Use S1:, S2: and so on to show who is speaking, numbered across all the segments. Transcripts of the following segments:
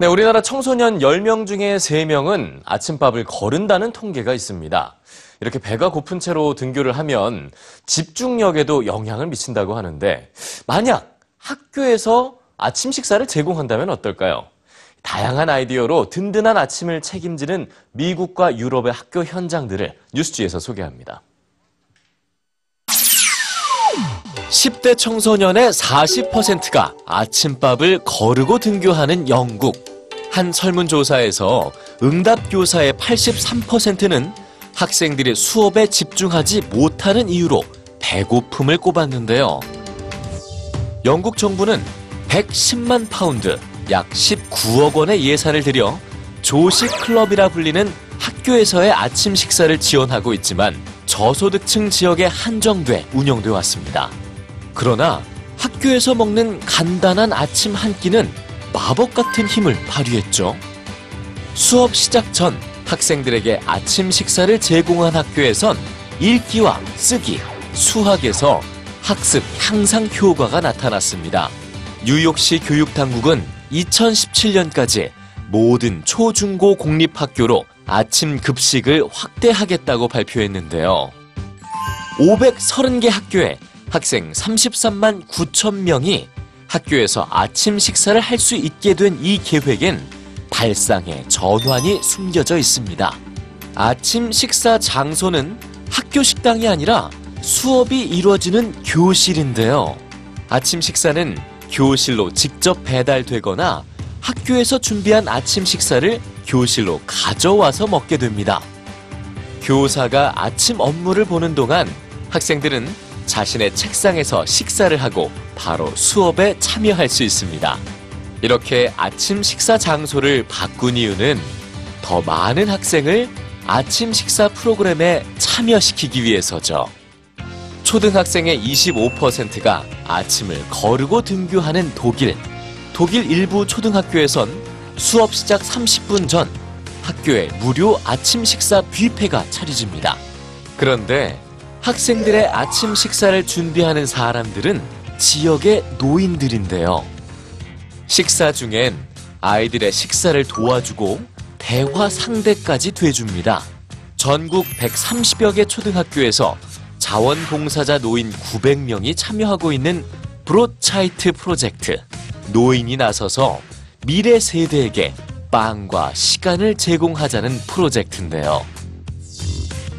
S1: 네, 우리나라 청소년 10명 중에 3명은 아침밥을 거른다는 통계가 있습니다. 이렇게 배가 고픈 채로 등교를 하면 집중력에도 영향을 미친다고 하는데, 만약 학교에서 아침 식사를 제공한다면 어떨까요? 다양한 아이디어로 든든한 아침을 책임지는 미국과 유럽의 학교 현장들을 뉴스지에서 소개합니다. 10대 청소년의 40%가 아침밥을 거르고 등교하는 영국. 한 설문조사에서 응답교사의 83%는 학생들이 수업에 집중하지 못하는 이유로 배고픔을 꼽았는데요. 영국 정부는 110만 파운드, 약 19억 원의 예산을 들여 조식 클럽이라 불리는 학교에서의 아침 식사를 지원하고 있지만 저소득층 지역에 한정돼 운영돼 왔습니다. 그러나 학교에서 먹는 간단한 아침 한 끼는 마법 같은 힘을 발휘했죠. 수업 시작 전 학생들에게 아침 식사를 제공한 학교에선 읽기와 쓰기, 수학에서 학습 향상 효과가 나타났습니다. 뉴욕시 교육당국은 2017년까지 모든 초중고 공립학교로 아침 급식을 확대하겠다고 발표했는데요. 530개 학교에 학생 33만 9천 명이 학교에서 아침 식사를 할 수 있게 된 이 계획엔 발상의 전환이 숨겨져 있습니다. 아침 식사 장소는 학교 식당이 아니라 수업이 이루어지는 교실인데요. 아침 식사는 교실로 직접 배달되거나 학교에서 준비한 아침 식사를 교실로 가져와서 먹게 됩니다. 교사가 아침 업무를 보는 동안 학생들은 자신의 책상에서 식사를 하고 바로 수업에 참여할 수 있습니다. 이렇게 아침 식사 장소를 바꾼 이유는 더 많은 학생을 아침 식사 프로그램에 참여시키기 위해서죠. 초등학생의 25%가 아침을 거르고 등교하는 독일. 독일 일부 초등학교에선 수업 시작 30분 전 학교에 무료 아침 식사 뷔페가 차려집니다. 그런데 학생들의 아침 식사를 준비하는 사람들은 지역의 노인들인데요. 식사 중엔 아이들의 식사를 도와주고 대화 상대까지 돼줍니다. 전국 130여 개 초등학교에서 자원봉사자 노인 900명이 참여하고 있는 브로차이트 프로젝트. 노인이 나서서 미래 세대에게 빵과 시간을 제공하자는 프로젝트인데요.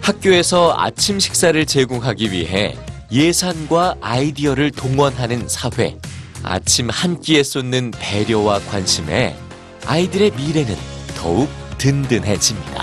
S1: 학교에서 아침 식사를 제공하기 위해 예산과 아이디어를 동원하는 사회. 아침 한 끼에 쏟는 배려와 관심에 아이들의 미래는 더욱 든든해집니다.